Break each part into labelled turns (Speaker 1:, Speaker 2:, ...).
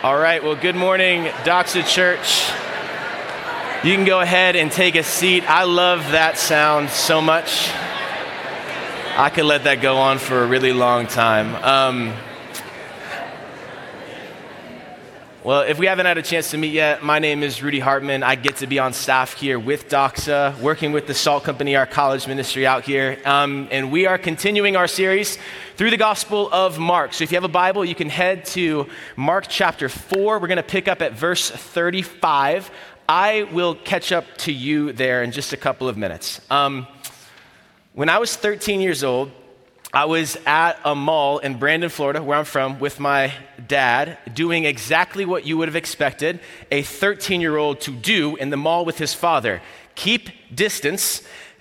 Speaker 1: All right, well, good morning, Doxa Church. You can go ahead and take a seat. I love that sound so much. I could let that go on for a really long time. Um, well, if we haven't had a chance to meet yet, my name is Rudy Hartmann. I get to be on staff here with Doxa, working with the Salt Company, our college ministry out here. Um, and we are continuing our series through the Gospel of Mark. So if you have a Bible, you can head to Mark chapter 4. We're going to pick up at verse 35. I will catch up to you there in just a couple of minutes. Um, when I was 13 years old, I was at a mall in Brandon, Florida, where I'm from, with my dad, doing exactly what you would have expected a 13 year old to do in the mall with his father keep distance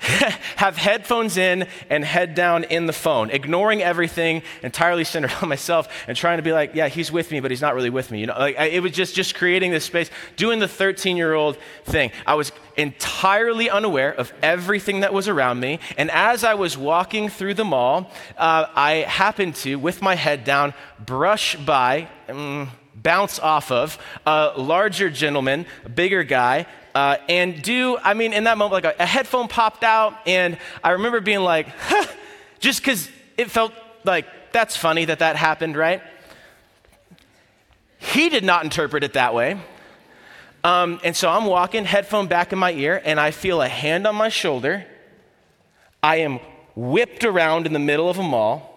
Speaker 1: have headphones in and head down in the phone, ignoring everything, entirely centered on myself, and trying to be like, yeah, he's with me, but he's not really with me. You know, like I, it was just just creating this space, doing the 13 year old thing. I was entirely unaware of everything that was around me, and as I was walking through the mall, uh, I happened to, with my head down, brush by. Um, bounce off of a larger gentleman, a bigger guy, uh, and do, I mean, in that moment, like a, a, headphone popped out, and I remember being like, huh, just because it felt like that's funny that that happened, right? He did not interpret it that way. Um, and so I'm walking, headphone back in my ear, and I feel a hand on my shoulder. I am whipped around in the middle of a mall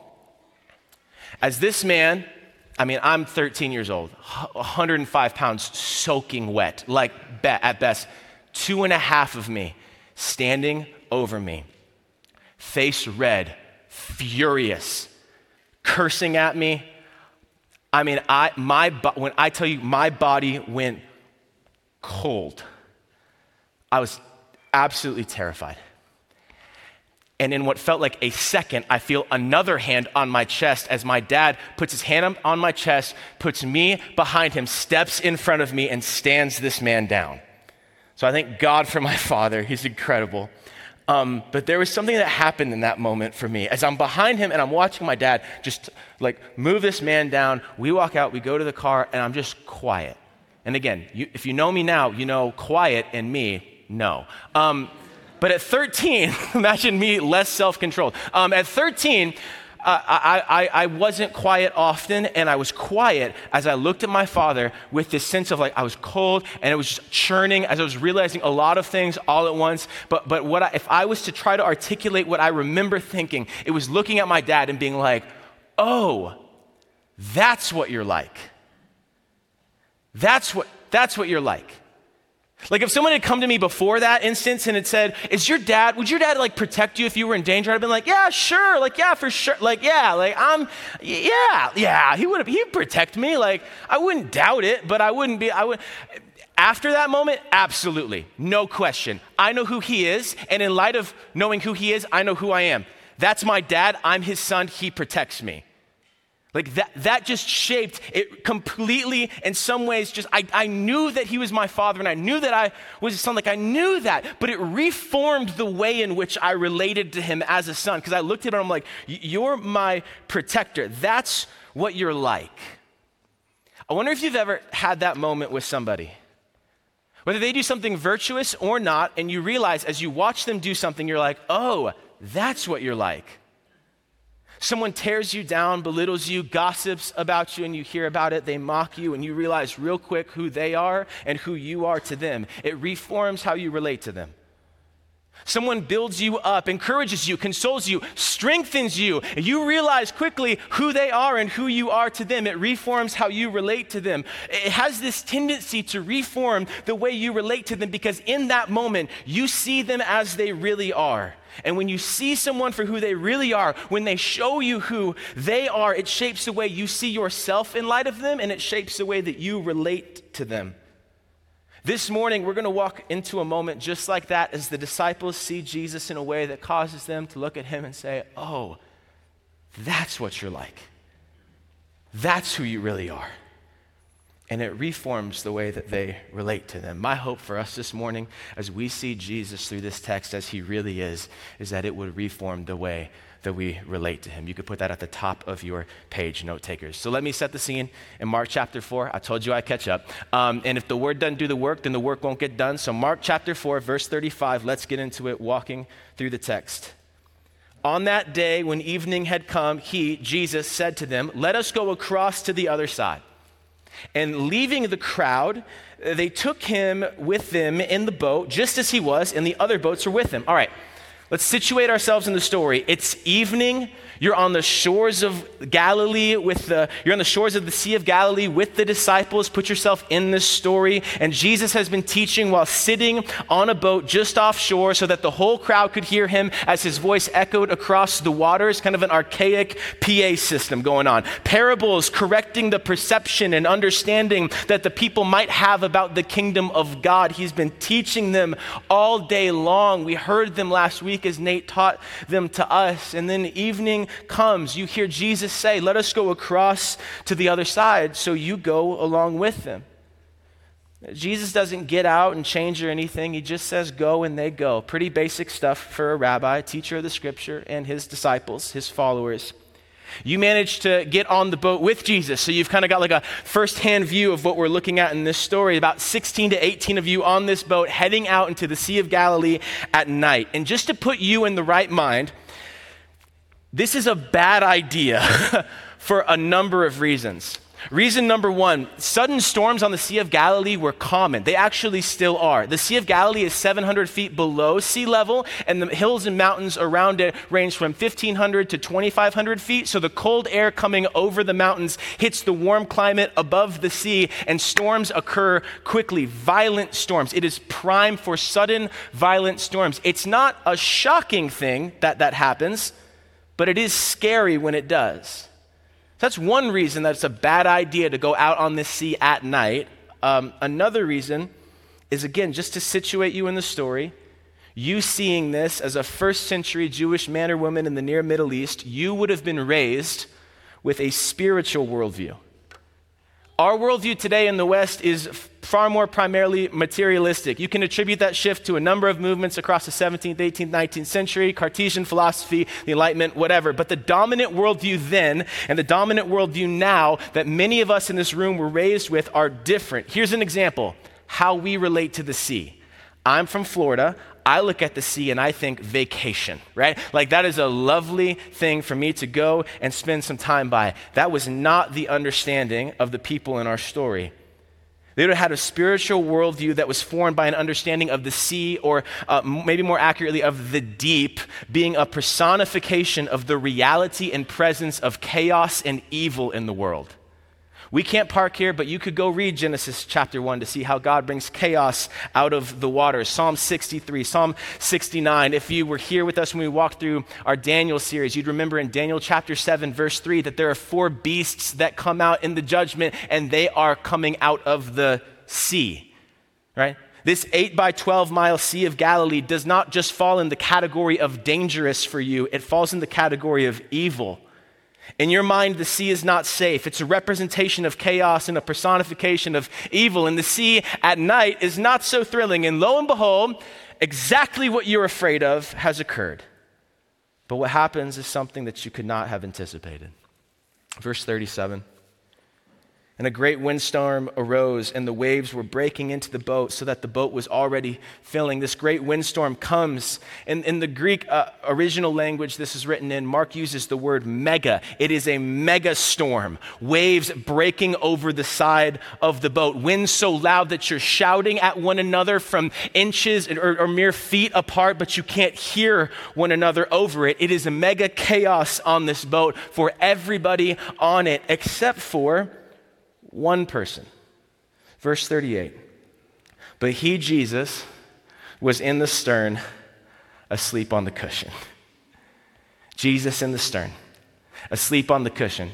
Speaker 1: as this man I mean, I'm 13 years old, 105 pounds, soaking wet, like at best, two and a half of me standing over me, face red, furious, cursing at me. I mean, I, my, when I tell you my body went cold, I was absolutely terrified. And in what felt like a second, I feel another hand on my chest as my dad puts his hand on my chest, puts me behind him, steps in front of me, and stands this man down. So I thank God for my father. He's incredible. Um, but there was something that happened in that moment for me. As I'm behind him and I'm watching my dad just like move this man down, we walk out, we go to the car, and I'm just quiet. And again, you, if you know me now, you know quiet and me, no. Um, but at 13, imagine me less self controlled. Um, at 13, uh, I, I, I, wasn't quiet often, and I was quiet as I looked at my father with this sense of like I was cold and it was just churning as I was realizing a lot of things all at once. But, but what I, if I was to try to articulate what I remember thinking, it was looking at my dad and being like, oh, that's what you're like. That's what, that's what you're like. Like if someone had come to me before that instance and had said, "Is your dad? Would your dad like protect you if you were in danger?" I'd have been like, "Yeah, sure. Like yeah, for sure. Like yeah, like I'm yeah, yeah, he would have he'd protect me. Like I wouldn't doubt it, but I wouldn't be I would after that moment, absolutely. No question. I know who he is, and in light of knowing who he is, I know who I am. That's my dad. I'm his son. He protects me. Like that, that just shaped it completely in some ways. Just I, I knew that he was my father and I knew that I was his son. Like I knew that, but it reformed the way in which I related to him as a son. Because I looked at him and I'm like, you're my protector. That's what you're like. I wonder if you've ever had that moment with somebody. Whether they do something virtuous or not, and you realize as you watch them do something, you're like, oh, that's what you're like. Someone tears you down, belittles you, gossips about you, and you hear about it. They mock you, and you realize real quick who they are and who you are to them. It reforms how you relate to them. Someone builds you up, encourages you, consoles you, strengthens you. You realize quickly who they are and who you are to them. It reforms how you relate to them. It has this tendency to reform the way you relate to them because in that moment, you see them as they really are. And when you see someone for who they really are, when they show you who they are, it shapes the way you see yourself in light of them and it shapes the way that you relate to them. This morning, we're going to walk into a moment just like that as the disciples see Jesus in a way that causes them to look at him and say, Oh, that's what you're like. That's who you really are and it reforms the way that they relate to them. My hope for us this morning, as we see Jesus through this text as he really is, is that it would reform the way that we relate to him. You could put that at the top of your page, note takers. So let me set the scene in Mark chapter 4. I told you I'd catch up. Um, and if the word doesn't do the work, then the work won't get done. So, Mark chapter 4, verse 35, let's get into it, walking through the text. On that day, when evening had come, he, Jesus, said to them, Let us go across to the other side. And leaving the crowd, they took him with them in the boat, just as he was, and the other boats were with him. All right. Let's situate ourselves in the story. It's evening. You're on the shores of Galilee with the, you're on the shores of the Sea of Galilee with the disciples. Put yourself in this story. And Jesus has been teaching while sitting on a boat just offshore so that the whole crowd could hear him as his voice echoed across the waters, kind of an archaic PA system going on. Parables correcting the perception and understanding that the people might have about the kingdom of God. He's been teaching them all day long. We heard them last week as Nate taught them to us. And then evening comes, you hear Jesus say, Let us go across to the other side. So you go along with them. Jesus doesn't get out and change or anything. He just says, Go, and they go. Pretty basic stuff for a rabbi, teacher of the scripture, and his disciples, his followers. You managed to get on the boat with Jesus, so you've kind of got like a first-hand view of what we're looking at in this story. About 16 to 18 of you on this boat heading out into the Sea of Galilee at night. And just to put you in the right mind, this is a bad idea for a number of reasons. Reason number one sudden storms on the Sea of Galilee were common. They actually still are. The Sea of Galilee is 700 feet below sea level, and the hills and mountains around it range from 1,500 to 2,500 feet. So the cold air coming over the mountains hits the warm climate above the sea, and storms occur quickly. Violent storms. It is prime for sudden, violent storms. It's not a shocking thing that that happens but it is scary when it does. That's one reason that it's a bad idea to go out on this sea at night. Um, another reason is, again, just to situate you in the story, you seeing this as a first century Jewish man or woman in the near Middle East, you would have been raised with a spiritual worldview. Our worldview today in the West is far more primarily materialistic. You can attribute that shift to a number of movements across the 17th, 18th, 19th century, Cartesian philosophy, the Enlightenment, whatever. But the dominant worldview then and the dominant worldview now that many of us in this room were raised with are different. Here's an example how we relate to the sea. I'm from Florida. I look at the sea and I think vacation, right? Like that is a lovely thing for me to go and spend some time by. That was not the understanding of the people in our story. They would have had a spiritual worldview that was formed by an understanding of the sea, or uh, maybe more accurately, of the deep, being a personification of the reality and presence of chaos and evil in the world. We can't park here, but you could go read Genesis chapter 1 to see how God brings chaos out of the waters. Psalm 63, Psalm 69. If you were here with us when we walked through our Daniel series, you'd remember in Daniel chapter 7, verse 3, that there are four beasts that come out in the judgment, and they are coming out of the sea, right? This 8 by 12 mile Sea of Galilee does not just fall in the category of dangerous for you, it falls in the category of evil. In your mind, the sea is not safe. It's a representation of chaos and a personification of evil. And the sea at night is not so thrilling. And lo and behold, exactly what you're afraid of has occurred. But what happens is something that you could not have anticipated. Verse 37 and a great windstorm arose, and the waves were breaking into the boat so that the boat was already filling. This great windstorm comes. In, in the Greek uh, original language this is written in, Mark uses the word mega. It is a mega storm. Waves breaking over the side of the boat. Winds so loud that you're shouting at one another from inches or, or mere feet apart, but you can't hear one another over it. It is a mega chaos on this boat for everybody on it, except for one person. Verse 38 But he, Jesus, was in the stern, asleep on the cushion. Jesus in the stern, asleep on the cushion.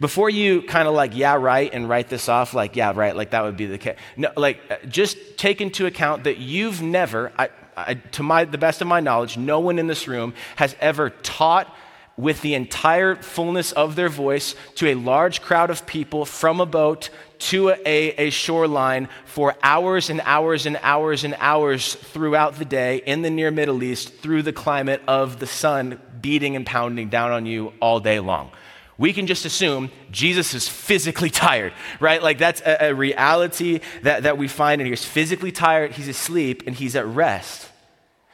Speaker 1: Before you kind of like, yeah, right, and write this off, like, yeah, right, like that would be the case. No, like, uh, just take into account that you've never, I, I, to my, the best of my knowledge, no one in this room has ever taught with the entire fullness of their voice to a large crowd of people from a boat to a, a, shoreline for hours and hours and hours and hours throughout the day in the near Middle East through the climate of the sun beating and pounding down on you all day long. We can just assume Jesus is physically tired, right? Like that's a, a reality that, that we find in here. He's physically tired, he's asleep, and he's at rest.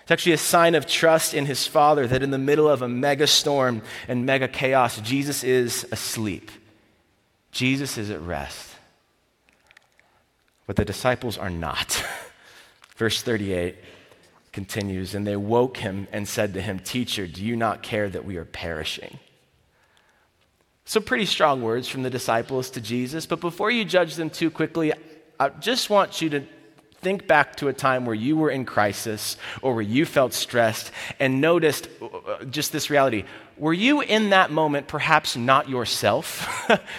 Speaker 1: It's actually a sign of trust in his Father that in the middle of a mega storm and mega chaos, Jesus is asleep. Jesus is at rest. But the disciples are not. Verse 38 continues, and they woke him and said to him, Teacher, do you not care that we are perishing? So, pretty strong words from the disciples to Jesus, but before you judge them too quickly, I just want you to think back to a time where you were in crisis or where you felt stressed and noticed uh, just this reality. Were you in that moment perhaps not yourself?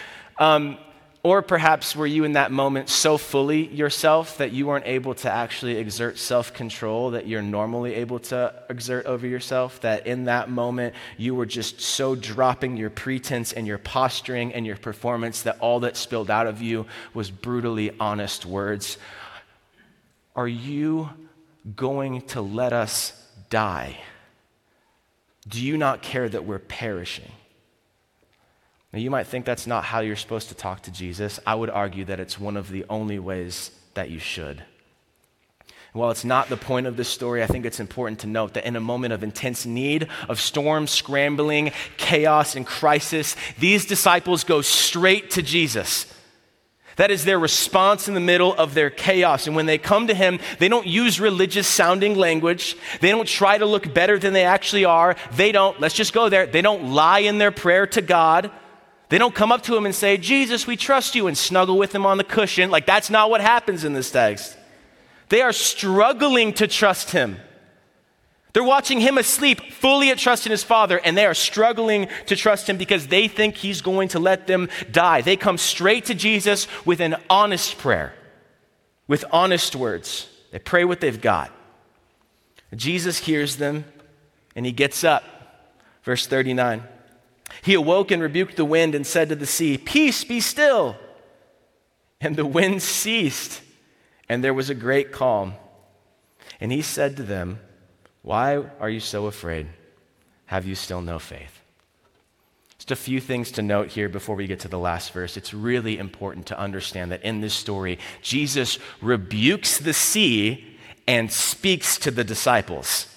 Speaker 1: um, or perhaps were you in that moment so fully yourself that you weren't able to actually exert self control that you're normally able to exert over yourself? That in that moment you were just so dropping your pretense and your posturing and your performance that all that spilled out of you was brutally honest words? Are you going to let us die? Do you not care that we're perishing? Now, you might think that's not how you're supposed to talk to Jesus. I would argue that it's one of the only ways that you should. While it's not the point of this story, I think it's important to note that in a moment of intense need, of storm, scrambling, chaos, and crisis, these disciples go straight to Jesus. That is their response in the middle of their chaos. And when they come to him, they don't use religious sounding language. They don't try to look better than they actually are. They don't, let's just go there, they don't lie in their prayer to God. They don't come up to him and say, Jesus, we trust you, and snuggle with him on the cushion. Like, that's not what happens in this text. They are struggling to trust him. They're watching him asleep, fully at trust in his father, and they are struggling to trust him because they think he's going to let them die. They come straight to Jesus with an honest prayer, with honest words. They pray what they've got. Jesus hears them and he gets up. Verse 39. He awoke and rebuked the wind and said to the sea, Peace, be still. And the wind ceased, and there was a great calm. And he said to them, Why are you so afraid? Have you still no faith? Just a few things to note here before we get to the last verse. It's really important to understand that in this story, Jesus rebukes the sea and speaks to the disciples.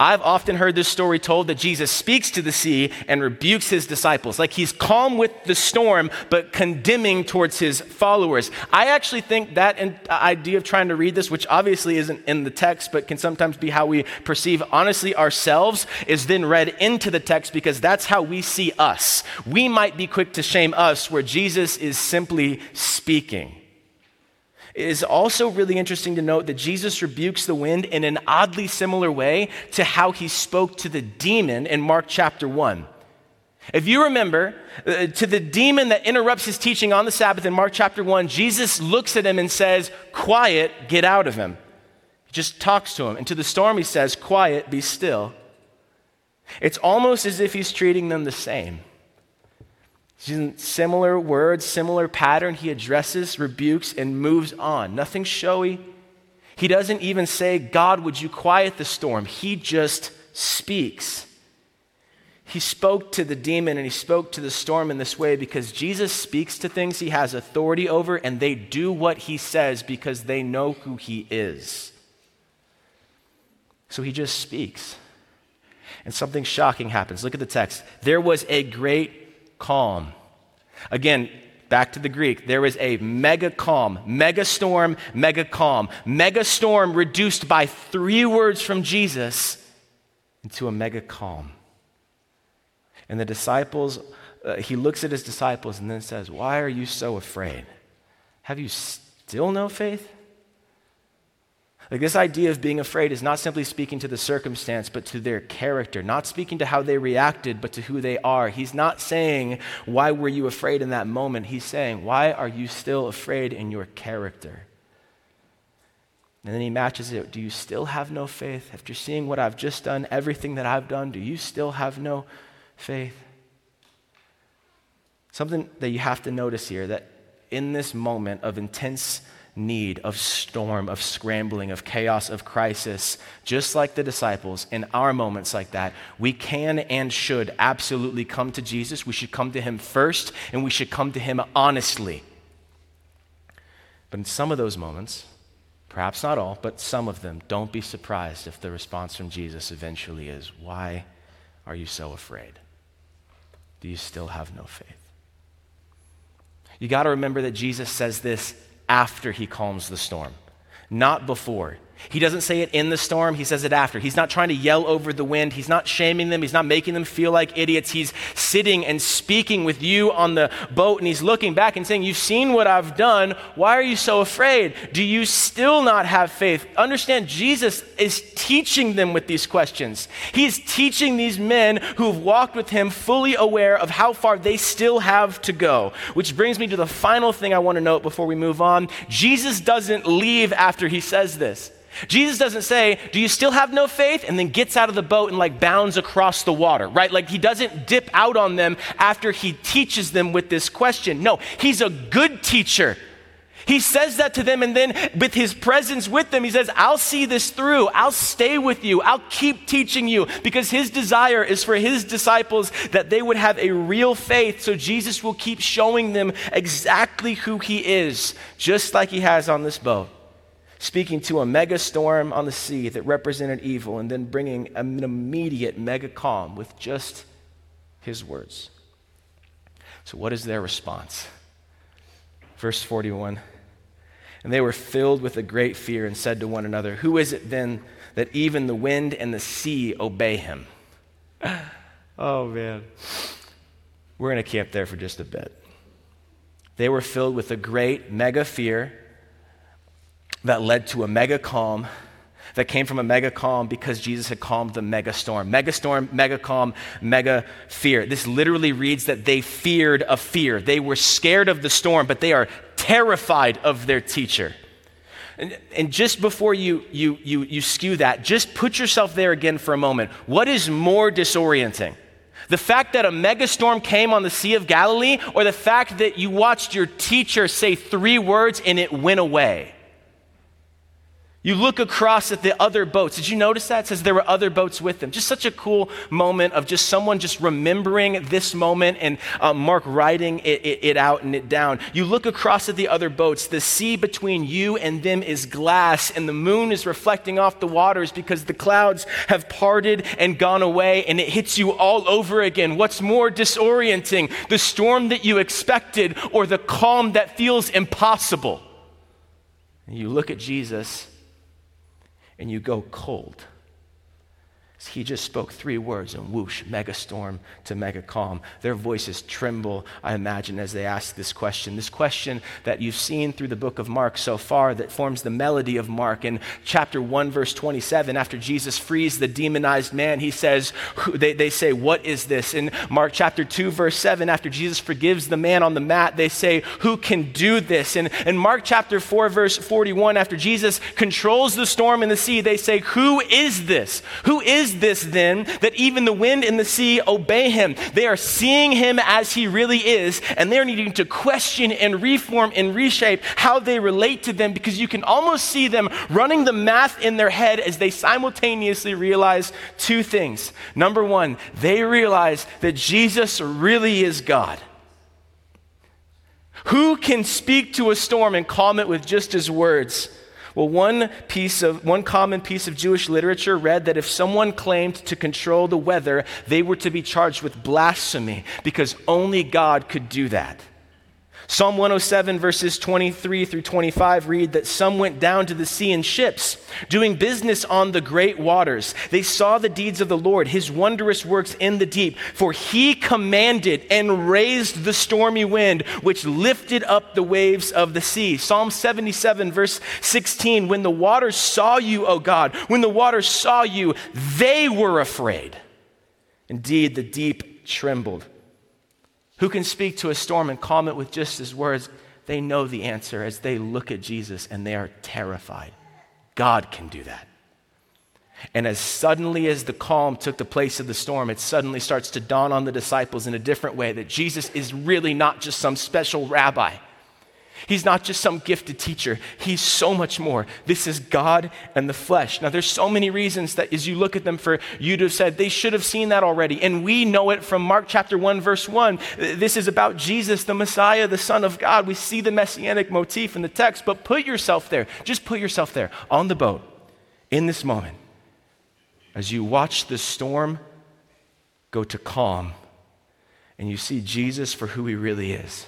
Speaker 1: I've often heard this story told that Jesus speaks to the sea and rebukes his disciples, like he's calm with the storm, but condemning towards his followers. I actually think that uh, idea of trying to read this, which obviously isn't in the text, but can sometimes be how we perceive honestly ourselves, is then read into the text because that's how we see us. We might be quick to shame us where Jesus is simply speaking. It is also really interesting to note that Jesus rebukes the wind in an oddly similar way to how he spoke to the demon in Mark chapter 1. If you remember, uh, to the demon that interrupts his teaching on the Sabbath in Mark chapter 1, Jesus looks at him and says, Quiet, get out of him. He just talks to him. And to the storm, he says, Quiet, be still. It's almost as if he's treating them the same. Similar words, similar pattern. He addresses, rebukes, and moves on. Nothing showy. He doesn't even say, God, would you quiet the storm? He just speaks. He spoke to the demon and he spoke to the storm in this way because Jesus speaks to things he has authority over and they do what he says because they know who he is. So he just speaks. And something shocking happens. Look at the text. There was a great calm. Again, back to the Greek, there was a mega calm, mega storm, mega calm. Mega storm reduced by three words from Jesus into a mega calm. And the disciples, uh, he looks at his disciples and then says, Why are you so afraid? Have you still no faith? Like this idea of being afraid is not simply speaking to the circumstance, but to their character, not speaking to how they reacted, but to who they are. He's not saying, Why were you afraid in that moment? He's saying, Why are you still afraid in your character? And then he matches it. Do you still have no faith? After seeing what I've just done, everything that I've done, do you still have no faith? Something that you have to notice here that in this moment of intense need of storm, of scrambling, of chaos, of crisis, just like the disciples, in our moments like that, we can and should absolutely come to Jesus. We should come to him first, and we should come to him honestly. But in some of those moments, perhaps not all, but some of them, don't be surprised if the response from Jesus eventually is, Why are you so afraid? Do you still have no faith? You got to remember that Jesus says this after he calms the storm, not before. He doesn't say it in the storm, he says it after. He's not trying to yell over the wind, he's not shaming them, he's not making them feel like idiots. He's sitting and speaking with you on the boat, and he's looking back and saying, You've seen what I've done. Why are you so afraid? Do you still not have faith? Understand, Jesus is teaching them with these questions. He's teaching these men who've walked with him fully aware of how far they still have to go. Which brings me to the final thing I want to note before we move on. Jesus doesn't leave after he says this. Jesus doesn't say, Do you still have no faith? and then gets out of the boat and like bounds across the water, right? Like he doesn't dip out on them after he teaches them with this question. No, he's a good teacher. He says that to them, and then with his presence with them, he says, I'll see this through. I'll stay with you. I'll keep teaching you because his desire is for his disciples that they would have a real faith. So Jesus will keep showing them exactly who he is, just like he has on this boat speaking to a mega storm on the sea that represented evil, and then bringing an immediate mega calm with just his words. So, what is their response? Verse 41 And they were filled with a great fear and said to one another, Who is it then that even the wind and the sea obey him? oh, man. We're going to camp there for just a bit. They were filled with a great mega fear that led to a mega calm that came from a mega calm because Jesus had calmed the mega storm. Mega storm, mega calm, mega fear. This literally reads that they feared a fear. They were scared of the storm, but they are terrified of their teacher. And, and just before you, you, you, you skew that, just put yourself there again for a moment. What is more disorienting? The fact that a megastorm came on the Sea of Galilee, or the fact that you watched your teacher say three words and it went away? You look across at the other boats. Did you notice that? It says there were other boats with them. Just such a cool moment of just someone just remembering this moment and uh, Mark writing it, it, it out and it down. You look across at the other boats. The sea between you and them is glass, and the moon is reflecting off the waters because the clouds have parted and gone away, and it hits you all over again. What's more disorienting, the storm that you expected or the calm that feels impossible? You look at Jesus and you go cold. He just spoke three words and whoosh, mega storm to mega calm. Their voices tremble, I imagine, as they ask this question. This question that you've seen through the book of Mark so far that forms the melody of Mark. In chapter 1, verse 27, after Jesus frees the demonized man, he says, they, they say, What is this? In Mark chapter 2, verse 7, after Jesus forgives the man on the mat, they say, Who can do this? And in Mark chapter 4, verse 41, after Jesus controls the storm in the sea, they say, Who is this? Who is this then that even the wind and the sea obey him? They are seeing him as he really is, and they're needing to question and reform and reshape how they relate to them because you can almost see them running the math in their head as they simultaneously realize two things. Number one, they realize that Jesus really is God. Who can speak to a storm and calm it with just his words? Well, one piece of one common piece of Jewish literature read that if someone claimed to control the weather, they were to be charged with blasphemy because only God could do that. Psalm 107, verses 23 through 25 read that some went down to the sea in ships, doing business on the great waters. They saw the deeds of the Lord, his wondrous works in the deep. For he commanded and raised the stormy wind, which lifted up the waves of the sea. Psalm 77, verse 16 When the waters saw you, O God, when the waters saw you, they were afraid. Indeed, the deep trembled. Who can speak to a storm and calm it with just his words? They know the answer as they look at Jesus and they are terrified. God can do that. And as suddenly as the calm took the place of the storm, it suddenly starts to dawn on the disciples in a different way that Jesus is really not just some special rabbi. He's not just some gifted teacher. He's so much more. This is God and the flesh. Now, there's so many reasons that as you look at them for you to have said, they should have seen that already. And we know it from Mark chapter 1, verse 1. This is about Jesus, the Messiah, the Son of God. We see the messianic motif in the text, but put yourself there. Just put yourself there on the boat in this moment as you watch the storm go to calm and you see Jesus for who he really is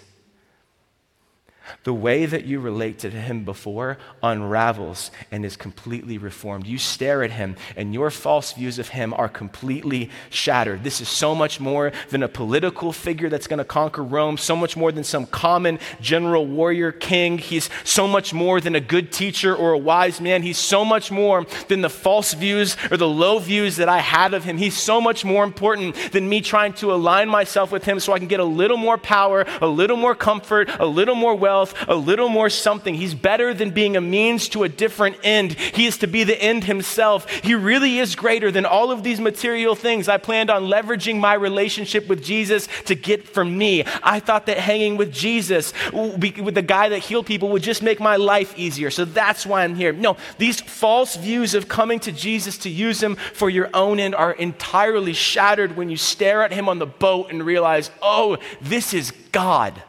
Speaker 1: the way that you relate to him before unravels and is completely reformed. You stare at him, and your false views of him are completely shattered. This is so much more than a political figure that's going to conquer Rome, so much more than some common general warrior king. He's so much more than a good teacher or a wise man. He's so much more than the false views or the low views that I had of him. He's so much more important than me trying to align myself with him so I can get a little more power, a little more comfort, a little more wealth himself a little more something. He's better than being a means to a different end. He is to be the end himself. He really is greater than all of these material things I planned on leveraging my relationship with Jesus to get from me. I thought that hanging with Jesus, with the guy that healed people, would just make my life easier. So that's why I'm here. No, these false views of coming to Jesus to use him for your own end are entirely shattered when you stare at him on the boat and realize, oh, this is God.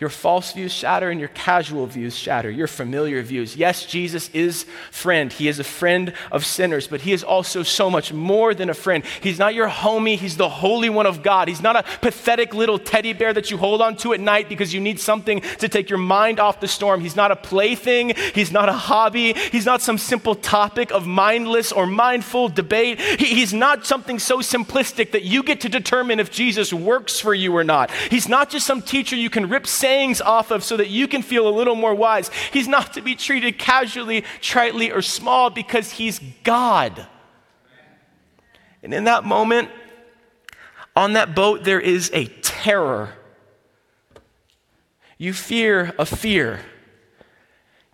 Speaker 1: Your false views shatter and your casual views shatter, your familiar views. Yes, Jesus is friend. He is a friend of sinners, but he is also so much more than a friend. He's not your homie, he's the Holy One of God. He's not a pathetic little teddy bear that you hold on to at night because you need something to take your mind off the storm. He's not a plaything, he's not a hobby, he's not some simple topic of mindless or mindful debate. He, he's not something so simplistic that you get to determine if Jesus works for you or not. He's not just some teacher you can rip sayings off of so that you can feel a little more wise. He's not to be treated casually, tritely, or small because he's God. And in that moment, on that boat, there is a terror. You fear a fear.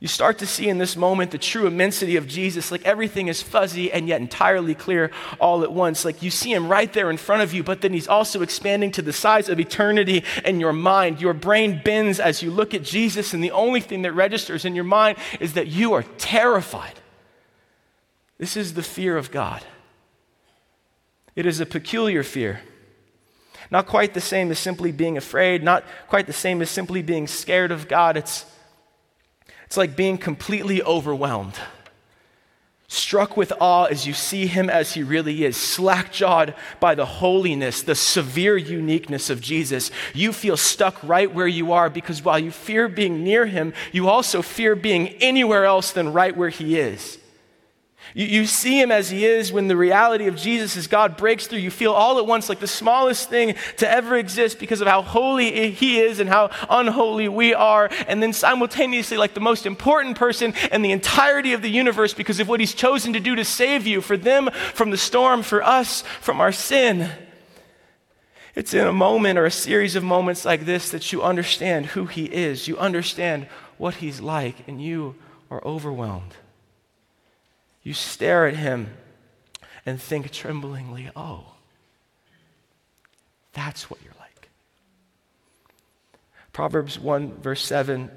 Speaker 1: You start to see in this moment the true immensity of Jesus. Like everything is fuzzy and yet entirely clear all at once. Like you see him right there in front of you, but then he's also expanding to the size of eternity in your mind. Your brain bends as you look at Jesus, and the only thing that registers in your mind is that you are terrified. This is the fear of God. It is a peculiar fear. Not quite the same as simply being afraid, not quite the same as simply being scared of God. It's it's like being completely overwhelmed, struck with awe as you see him as he really is, slack jawed by the holiness, the severe uniqueness of Jesus. You feel stuck right where you are because while you fear being near him, you also fear being anywhere else than right where he is. You, you see him as he is when the reality of Jesus as God breaks through. You feel all at once like the smallest thing to ever exist because of how holy he is and how unholy we are. And then simultaneously, like the most important person in the entirety of the universe because of what he's chosen to do to save you, for them from the storm, for us from our sin. It's in a moment or a series of moments like this that you understand who he is. You understand what he's like, and you are overwhelmed. You stare at him and think tremblingly, oh, that's what you're like. Proverbs 1, verse 7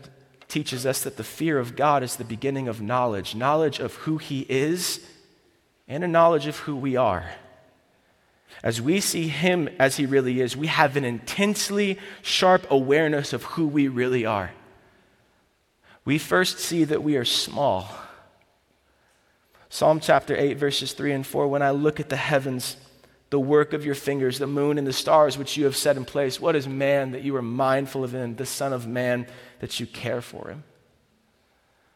Speaker 1: teaches us that the fear of God is the beginning of knowledge knowledge of who he is and a knowledge of who we are. As we see him as he really is, we have an intensely sharp awareness of who we really are. We first see that we are small Psalm chapter 8, verses 3 and 4 When I look at the heavens, the work of your fingers, the moon and the stars which you have set in place, what is man that you are mindful of him, the Son of Man that you care for him?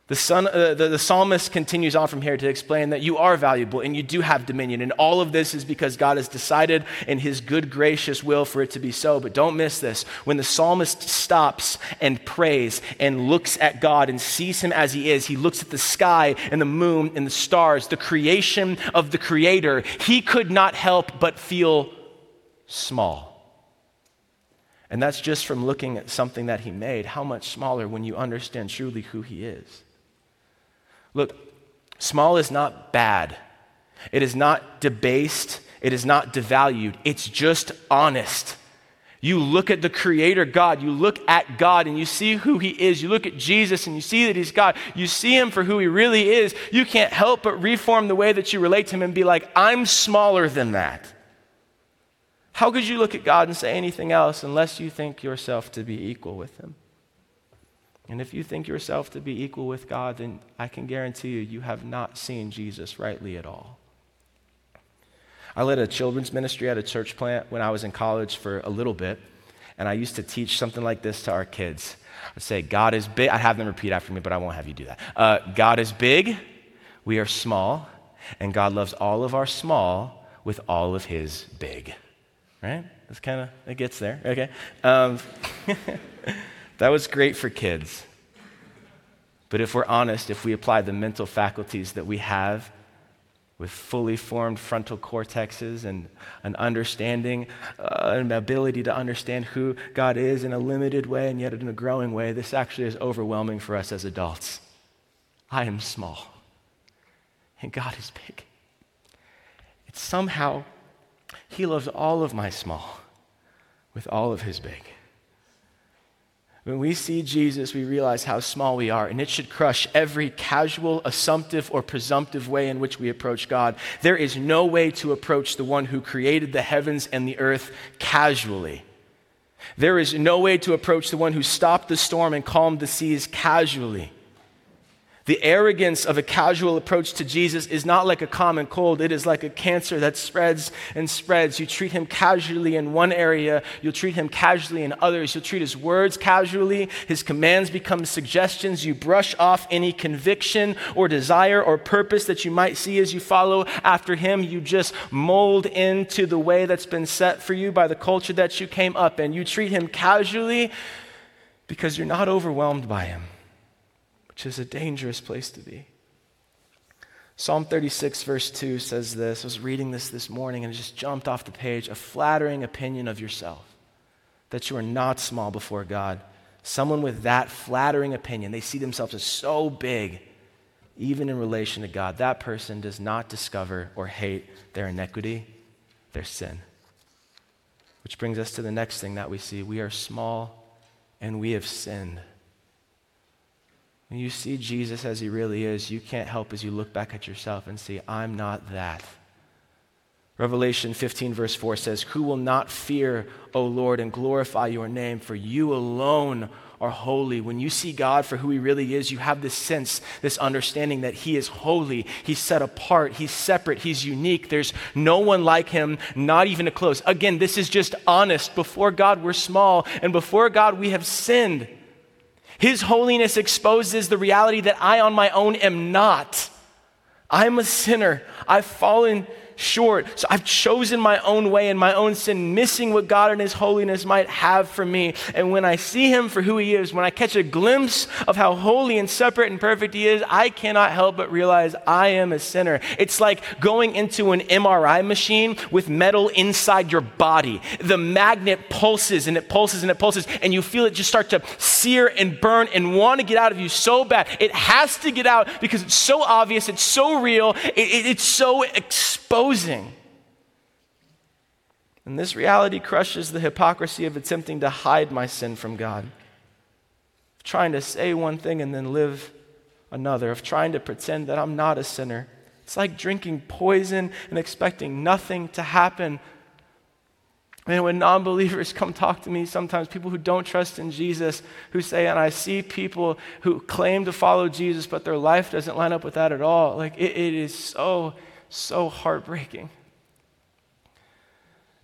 Speaker 1: The, son, uh, the, the, psalmist continues on from here to explain that you are valuable and you do have dominion. And all of this is because God has decided in his good, gracious will for it to be so. But don't miss this. When the psalmist stops and prays and looks at God and sees him as he is, he looks at the sky and the moon and the stars, the creation of the Creator. He could not help but feel small. And that's just from looking at something that he made. How much smaller when you understand truly who he is. Look, small is not bad, it is not debased, it is not devalued, it's just honest. You look at the Creator God, you look at God and you see who He is. You look at Jesus and you see that He's God. You see Him for who He really is. You can't help but reform the way that you relate to Him and be like, I'm smaller than that. How could you look at God and say anything else unless you think yourself to be equal with Him? And if you think yourself to be equal with God, then I can guarantee you, you have not seen Jesus rightly at all. I led a children's ministry at a church plant when I was in college for a little bit, and I used to teach something like this to our kids. I'd say, God is big. I'd have them repeat after me, but I won't have you do that. Uh, God is big, we are small, and God loves all of our small with all of his big. Right? That's kind of, it gets there. Okay. Um, that was great for kids. But if we're honest, if we apply the mental faculties that we have with fully formed frontal cortexes and an understanding, uh, an ability to understand who God is in a limited way and yet in a growing way, this actually is overwhelming for us as adults. I am small, and God is big. It's somehow, He loves all of my small with all of His big. When we see Jesus, we realize how small we are, and it should crush every casual, assumptive, or presumptive way in which we approach God. There is no way to approach the one who created the heavens and the earth casually. There is no way to approach the one who stopped the storm and calmed the seas casually. The arrogance of a casual approach to Jesus is not like a common cold. It is like a cancer that spreads and spreads. You treat him casually in one area, you'll treat him casually in others. You'll treat his words casually, his commands become suggestions. You brush off any conviction or desire or purpose that you might see as you follow after him. You just mold into the way that's been set for you by the culture that you came up in. You treat him casually because you're not overwhelmed by him which is a dangerous place to be. Psalm 36, verse 2 says this. I was reading this this morning and it just jumped off the page. A flattering opinion of yourself, that you are not small before God. Someone with that flattering opinion, they see themselves as so big, even in relation to God. That person does not discover or hate their iniquity, their sin. Which brings us to the next thing that we see. We are small and we have sinned. When you see Jesus as he really is, you can't help as you look back at yourself and see, I'm not that. Revelation 15, verse 4 says, Who will not fear, O Lord, and glorify your name? For you alone are holy. When you see God for who he really is, you have this sense, this understanding that he is holy. He's set apart. He's separate. He's unique. There's no one like him, not even a close. Again, this is just honest. Before God, we're small, and before God, we have sinned. His holiness exposes the reality that I on my own am not. I'm a sinner. I've fallen short. So I've chosen my own way and my own sin, missing what God and His holiness might have for me. And when I see Him for who He is, when I catch a glimpse of how holy and separate and perfect He is, I cannot help but realize I am a sinner. It's like going into an MRI machine with metal inside your body. The magnet pulses and it pulses and it pulses, and you feel it just start to sear and burn and want to get out of you so bad. It has to get out because it's so obvious, it's so real, it, it, it's so exposed exposing. And this reality crushes the hypocrisy of attempting to hide my sin from God, of trying to say one thing and then live another, of trying to pretend that I'm not a sinner. It's like drinking poison and expecting nothing to happen. And when non believers come talk to me, sometimes people who don't trust in Jesus, who say, and I see people who claim to follow Jesus, but their life doesn't line up with that at all. Like, it, it is so so heartbreaking.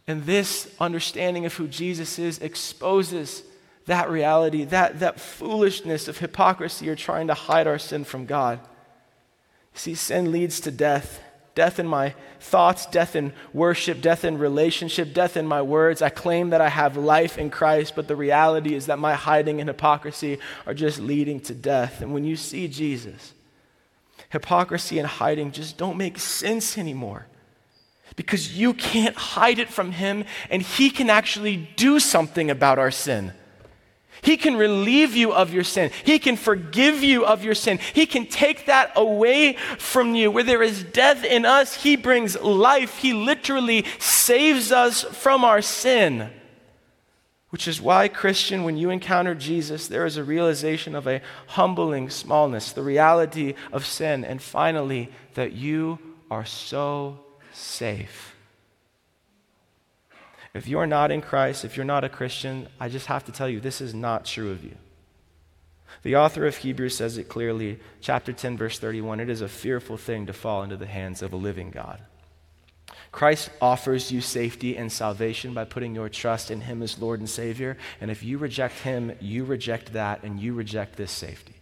Speaker 1: And this understanding of who Jesus is exposes that reality, that, that foolishness of hypocrisy or trying to hide our sin from God. See, sin leads to death death in my thoughts, death in worship, death in relationship, death in my words. I claim that I have life in Christ, but the reality is that my hiding and hypocrisy are just leading to death. And when you see Jesus, hypocrisy and hiding just don't make sense anymore. Because you can't hide it from Him, and He can actually do something about our sin. He can relieve you of your sin. He can forgive you of your sin. He can take that away from you. Where there is death in us, He brings life. He literally saves us from our sin. Which is why, Christian, when you encounter Jesus, there is a realization of a humbling smallness, the reality of sin, and finally, that you are so safe. If you are not in Christ, if you're not a Christian, I just have to tell you, this is not true of you. The author of Hebrews says it clearly, chapter 10, verse 31 it is a fearful thing to fall into the hands of a living God. Christ offers you safety and salvation by putting your trust in Him as Lord and Savior. And if you reject Him, you reject that and you reject this safety.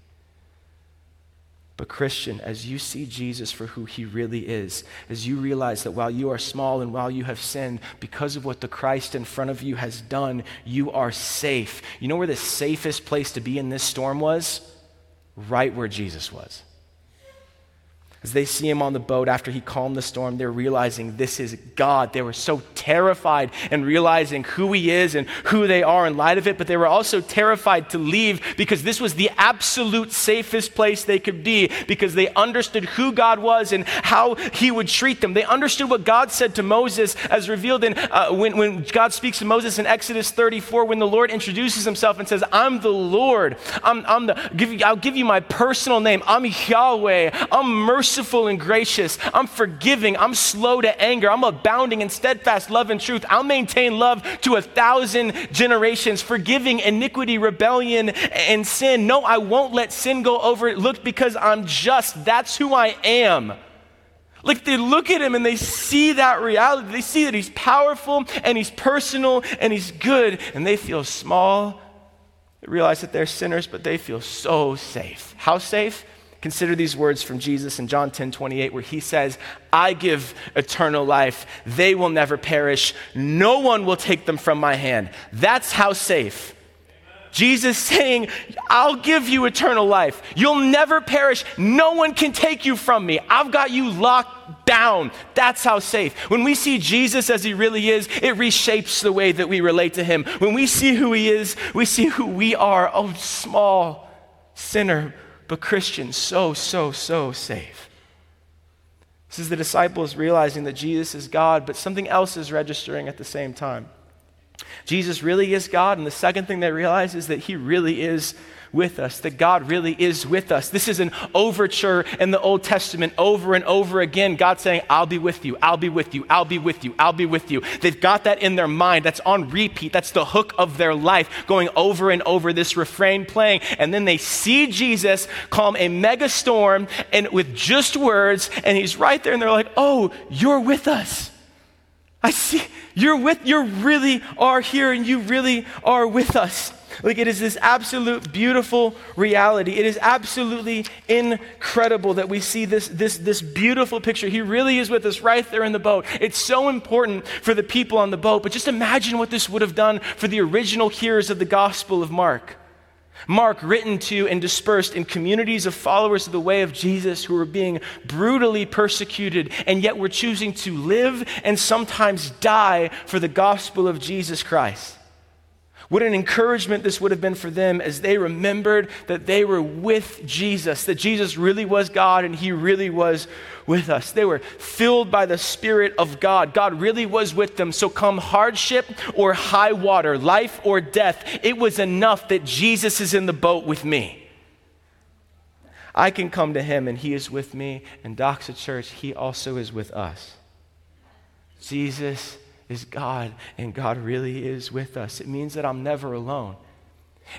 Speaker 1: But, Christian, as you see Jesus for who he really is, as you realize that while you are small and while you have sinned, because of what the Christ in front of you has done, you are safe. You know where the safest place to be in this storm was? Right where Jesus was. As they see him on the boat after he calmed the storm, they're realizing this is God. They were so terrified and realizing who he is and who they are in light of it, but they were also terrified to leave because this was the absolute safest place they could be because they understood who God was and how he would treat them. They understood what God said to Moses as revealed in uh, when, when God speaks to Moses in Exodus 34, when the Lord introduces himself and says, I'm the Lord. I'm, I'm the, give, I'll give you my personal name. I'm Yahweh. I'm merciful merciful and gracious. I'm forgiving. I'm slow to anger. I'm abounding in steadfast love and truth. I'll maintain love to a thousand generations, forgiving iniquity, rebellion, and sin. No, I won't let sin go overlooked because I'm just. That's who I am. Like they look at him and they see that reality. They see that he's powerful and he's personal and he's good and they feel small. They realize that they're sinners, but they feel so safe. How safe? Consider these words from Jesus in John 10 28, where he says, I give eternal life. They will never perish. No one will take them from my hand. That's how safe. Jesus saying, I'll give you eternal life. You'll never perish. No one can take you from me. I've got you locked down. That's how safe. When we see Jesus as he really is, it reshapes the way that we relate to him. When we see who he is, we see who we are. Oh, small sinner but Christians, so, so, so safe. This is the disciples realizing that Jesus is God, but something else is registering at the same time. Jesus really is God, and the second thing they realize is that He really is with us, that God really is with us. This is an overture in the Old Testament over and over again. God saying, I'll be with you, I'll be with you, I'll be with you, I'll be with you. They've got that in their mind. That's on repeat. That's the hook of their life, going over and over this refrain playing. And then they see Jesus calm a mega storm and with just words, and he's right there, and they're like, Oh, you're with us. I see you're with you really are here and you really are with us. Like it is this absolute beautiful reality. It is absolutely incredible that we see this, this, this beautiful picture. He really is with us right there in the boat. It's so important for the people on the boat, but just imagine what this would have done for the original hearers of the Gospel of Mark. Mark, written to and dispersed in communities of followers of the way of Jesus who were being brutally persecuted, and yet were choosing to live and sometimes die for the gospel of Jesus Christ. What an encouragement this would have been for them as they remembered that they were with Jesus, that Jesus really was God and He really was with us. They were filled by the Spirit of God. God really was with them. So, come hardship or high water, life or death, it was enough that Jesus is in the boat with me. I can come to Him and He is with me. And Doxa Church, He also is with us. Jesus is God, and God really is with us. It means that I'm never alone.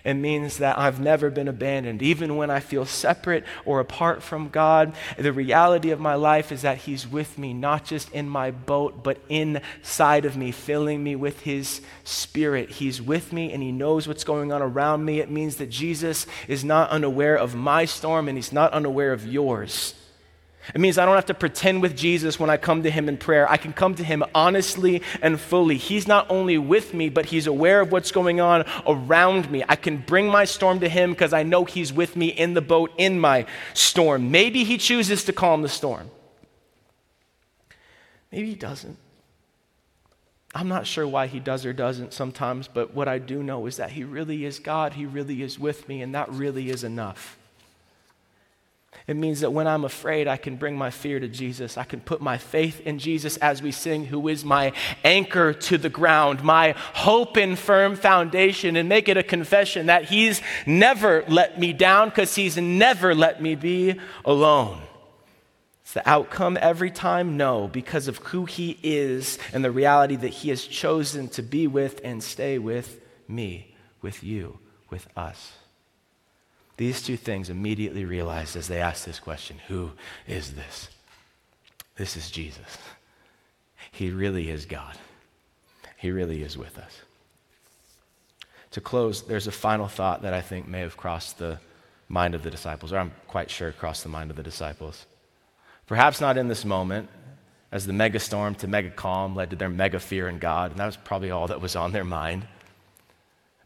Speaker 1: It means that I've never been abandoned. Even when I feel separate or apart from God, the reality of my life is that He's with me, not just in my boat, but inside of me, filling me with His Spirit. He's with me and He knows what's going on around me. It means that Jesus is not unaware of my storm and He's not unaware of yours. It means I don't have to pretend with Jesus when I come to him in prayer. I can come to him honestly and fully. He's not only with me, but he's aware of what's going on around me. I can bring my storm to him because I know he's with me in the boat in my storm. Maybe he chooses to calm the storm. Maybe he doesn't. I'm not sure why he does or doesn't sometimes, but what I do know is that he really is God. He really is with me, and that really is enough. It means that when I'm afraid, I can bring my fear to Jesus. I can put my faith in Jesus as we sing, who is my anchor to the ground, my hope and firm foundation, and make it a confession that He's never let me down because He's never let me be alone. It's the outcome every time? No, because of who He is and the reality that He has chosen to be with and stay with me, with you, with us. These two things immediately realized as they asked this question Who is this? This is Jesus. He really is God. He really is with us. To close, there's a final thought that I think may have crossed the mind of the disciples, or I'm quite sure crossed the mind of the disciples. Perhaps not in this moment, as the mega storm to mega calm led to their mega fear in God, and that was probably all that was on their mind.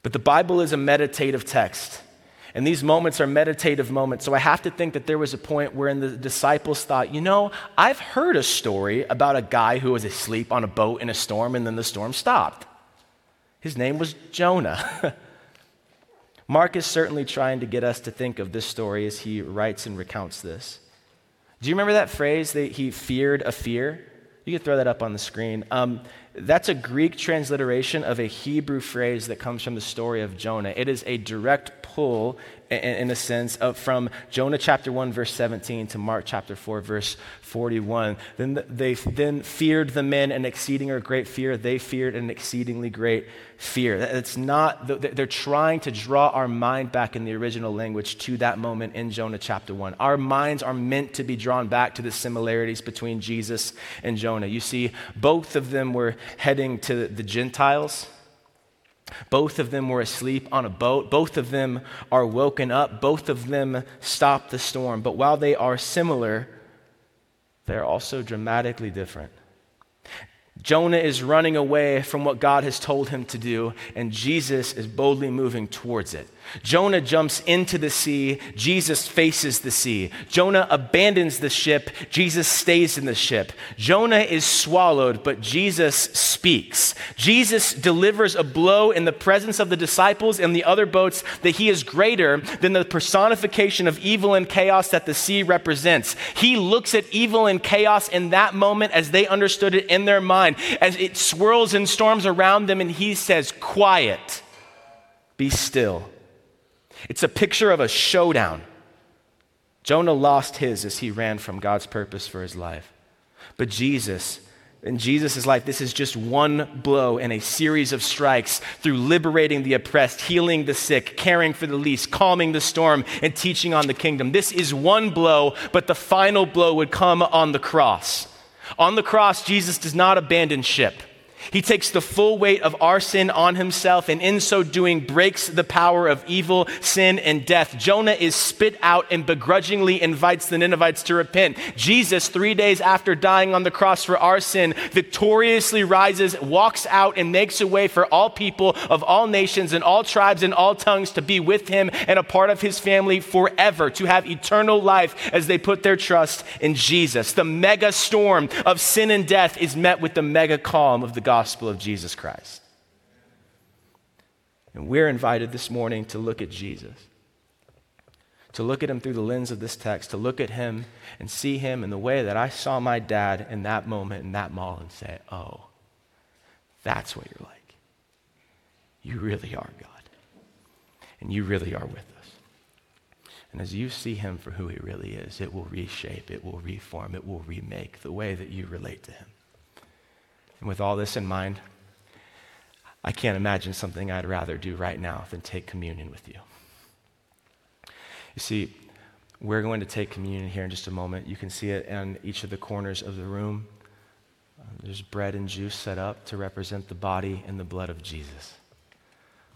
Speaker 1: But the Bible is a meditative text. And these moments are meditative moments. So I have to think that there was a point wherein the disciples thought, you know, I've heard a story about a guy who was asleep on a boat in a storm and then the storm stopped. His name was Jonah. Mark is certainly trying to get us to think of this story as he writes and recounts this. Do you remember that phrase that he feared a fear? You can throw that up on the screen. Um, that's a Greek transliteration of a Hebrew phrase that comes from the story of Jonah. It is a direct pull, in, a sense, from Jonah chapter 1, verse 17 to Mark chapter 4, verse 41. Then they then feared the men an exceeding or great fear. They feared an exceedingly great fear. It's not, they're trying to draw our mind back in the original language to that moment in Jonah chapter 1. Our minds are meant to be drawn back to the similarities between Jesus and Jonah. You see, both of them were heading to the Gentiles. Both of them were asleep on a boat. Both of them are woken up. Both of them stop the storm. But while they are similar, they're also dramatically different. Jonah is running away from what God has told him to do, and Jesus is boldly moving towards it. Jonah jumps into the sea, Jesus faces the sea. Jonah abandons the ship, Jesus stays in the ship. Jonah is swallowed, but Jesus speaks. Jesus delivers a blow in the presence of the disciples and the other boats that he is greater than the personification of evil and chaos that the sea represents. He looks at evil and chaos in that moment as they understood it in their mind, as it swirls and storms around them, and he says, Quiet, be still. It's a picture of a showdown. Jonah lost his as he ran from God's purpose for his life. But Jesus, in Jesus' life, this is just one blow in a series of strikes through liberating the oppressed, healing the sick, caring for the least, calming the storm, and teaching on the kingdom. This is one blow, but the final blow would come on the cross. On the cross, Jesus does not abandon ship. He takes the full weight of our sin on himself and in so doing breaks the power of evil, sin, and death. Jonah is spit out and begrudgingly invites the Ninevites to repent. Jesus, three days after dying on the cross for our sin, victoriously rises, walks out, and makes a way for all people of all nations and all tribes and all tongues to be with him and a part of his family forever, to have eternal life as they put their trust in Jesus. The mega storm of sin and death is met with the mega calm of the gospel gospel of Jesus Christ. And we're invited this morning to look at Jesus, to look at him through the lens of this text, to look at him and see him in the way that I saw my dad in that moment in that mall and say, oh, that's what you're like. You really are God. And you really are with us. And as you see him for who he really is, it will reshape, it will reform, it will remake the way that you relate to him. And with all this in mind, I can't imagine something I'd rather do right now than take communion with you. You see, we're going to take communion here in just a moment. You can see it in each of the corners of the room. There's bread and juice set up to represent the body and the blood of Jesus.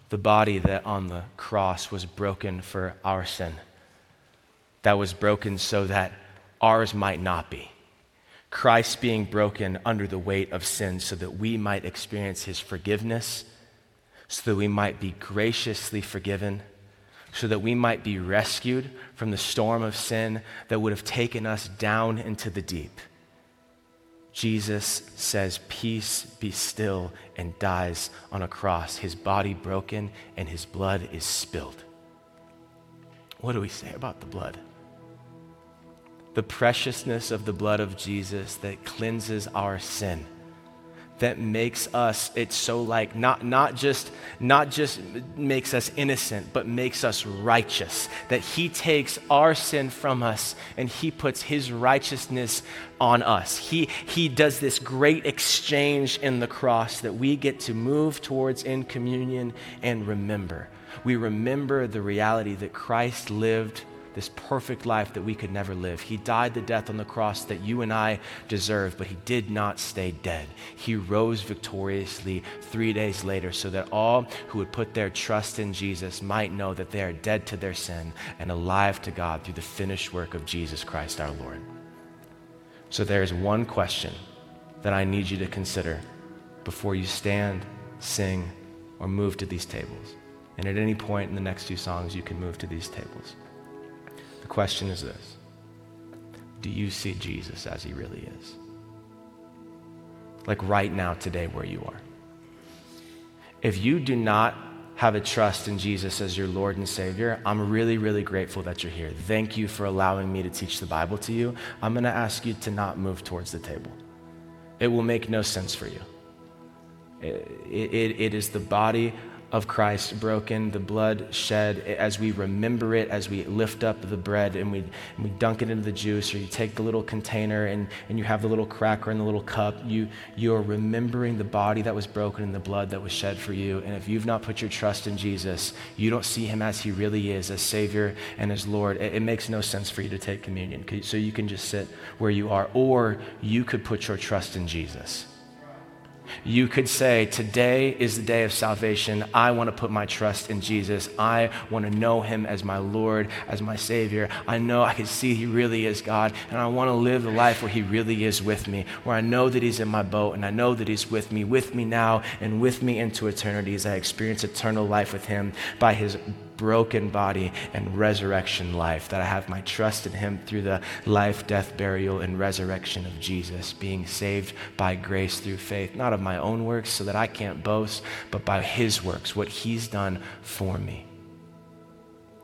Speaker 1: The body that on the cross was broken for our sin, that was broken so that ours might not be. Christ being broken under the weight of sin so that we might experience his forgiveness, so that we might be graciously forgiven, so that we might be rescued from the storm of sin that would have taken us down into the deep. Jesus says, Peace be still, and dies on a cross, his body broken and his blood is spilled. What do we say about the blood? The preciousness of the blood of Jesus that cleanses our sin that makes us it's so like not not just not just makes us innocent but makes us righteous that he takes our sin from us and he puts his righteousness on us. He he does this great exchange in the cross that we get to move towards in communion and remember. We remember the reality that Christ lived this perfect life that we could never live. He died the death on the cross that you and I deserve, but he did not stay dead. He rose victoriously three days later so that all who would put their trust in Jesus might know that they are dead to their sin and alive to God through the finished work of Jesus Christ our Lord. So there is one question that I need you to consider before you stand, sing, or move to these tables. And at any point in the next two songs, you can move to these tables. The question is this Do you see Jesus as he really is? Like right now, today, where you are. If you do not have a trust in Jesus as your Lord and Savior, I'm really, really grateful that you're here. Thank you for allowing me to teach the Bible to you. I'm going to ask you to not move towards the table. It will make no sense for you. It, it, it is the body of Christ broken, the blood shed, as we remember it, as we lift up the bread and we, and we dunk it into the juice, or you take the little container and, and you have the little cracker and the little cup, you, you are remembering the body that was broken and the blood that was shed for you. And if you've not put your trust in Jesus, you don't see him as he really is, as Savior and as Lord, it, it makes no sense for you to take communion. So you can just sit where you are, or you could put your trust in Jesus. You could say, Today is the day of salvation. I want to put my trust in Jesus. I want to know him as my Lord, as my Savior. I know I can see he really is God, and I want to live the life where he really is with me, where I know that he's in my boat, and I know that he's with me, with me now, and with me into eternity as I experience eternal life with him by his broken body and resurrection life, that I have my trust in Him through the life, death, burial, and resurrection of Jesus, being saved by grace through faith, not of my own works so that I can't boast, but by His works, what He's done for me.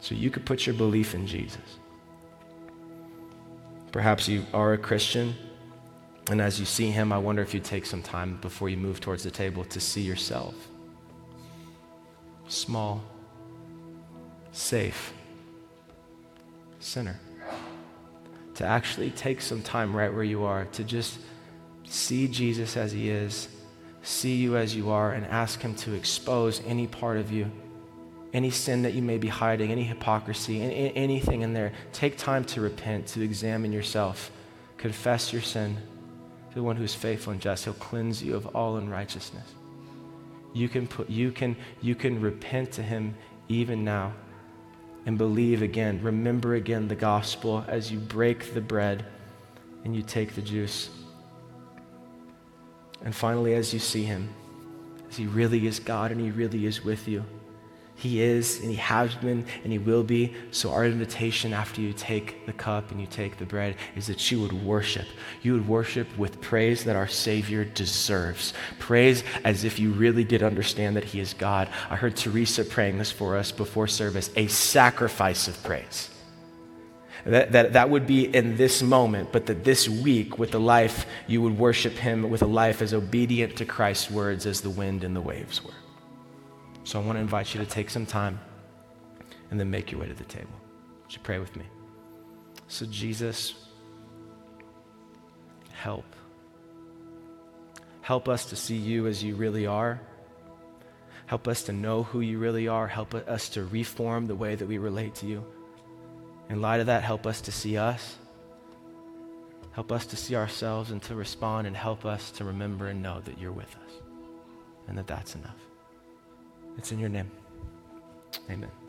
Speaker 1: So you could put your belief in Jesus. Perhaps you are a Christian. And as you see him, I wonder if you take some time before you move towards the table to see yourself. Small, safe sinner. To actually take some time right where you are to just see Jesus as he is, see you as you are, and ask him to expose any part of you, any sin that you may be hiding, any hypocrisy, anything in there. Take time to repent, to examine yourself, confess your sin to the one who is faithful and just. He'll cleanse you of all unrighteousness. You can, put, you can, you can repent to him even now and believe again. Remember again the gospel as you break the bread and you take the juice. And finally, as you see him, as he really is God and he really is with you. He is, and He has been, and He will be. So, our invitation after you take the cup and you take the bread is that you would worship. You would worship with praise that our Savior deserves. Praise as if you really did understand that He is God. I heard Teresa praying this for us before service a sacrifice of praise. That, that, that would be in this moment, but that this week, with the life, you would worship Him with a life as obedient to Christ's words as the wind and the waves were. So I want to invite you to take some time and then make your way to the table. Would you pray with me? So, Jesus, help. Help us to see you as you really are. Help us to know who you really are. Help us to reform the way that we relate to you. In light of that, help us to see us. Help us to see ourselves and to respond, and help us to remember and know that you're with us and that that's enough. It's in your name. Amen.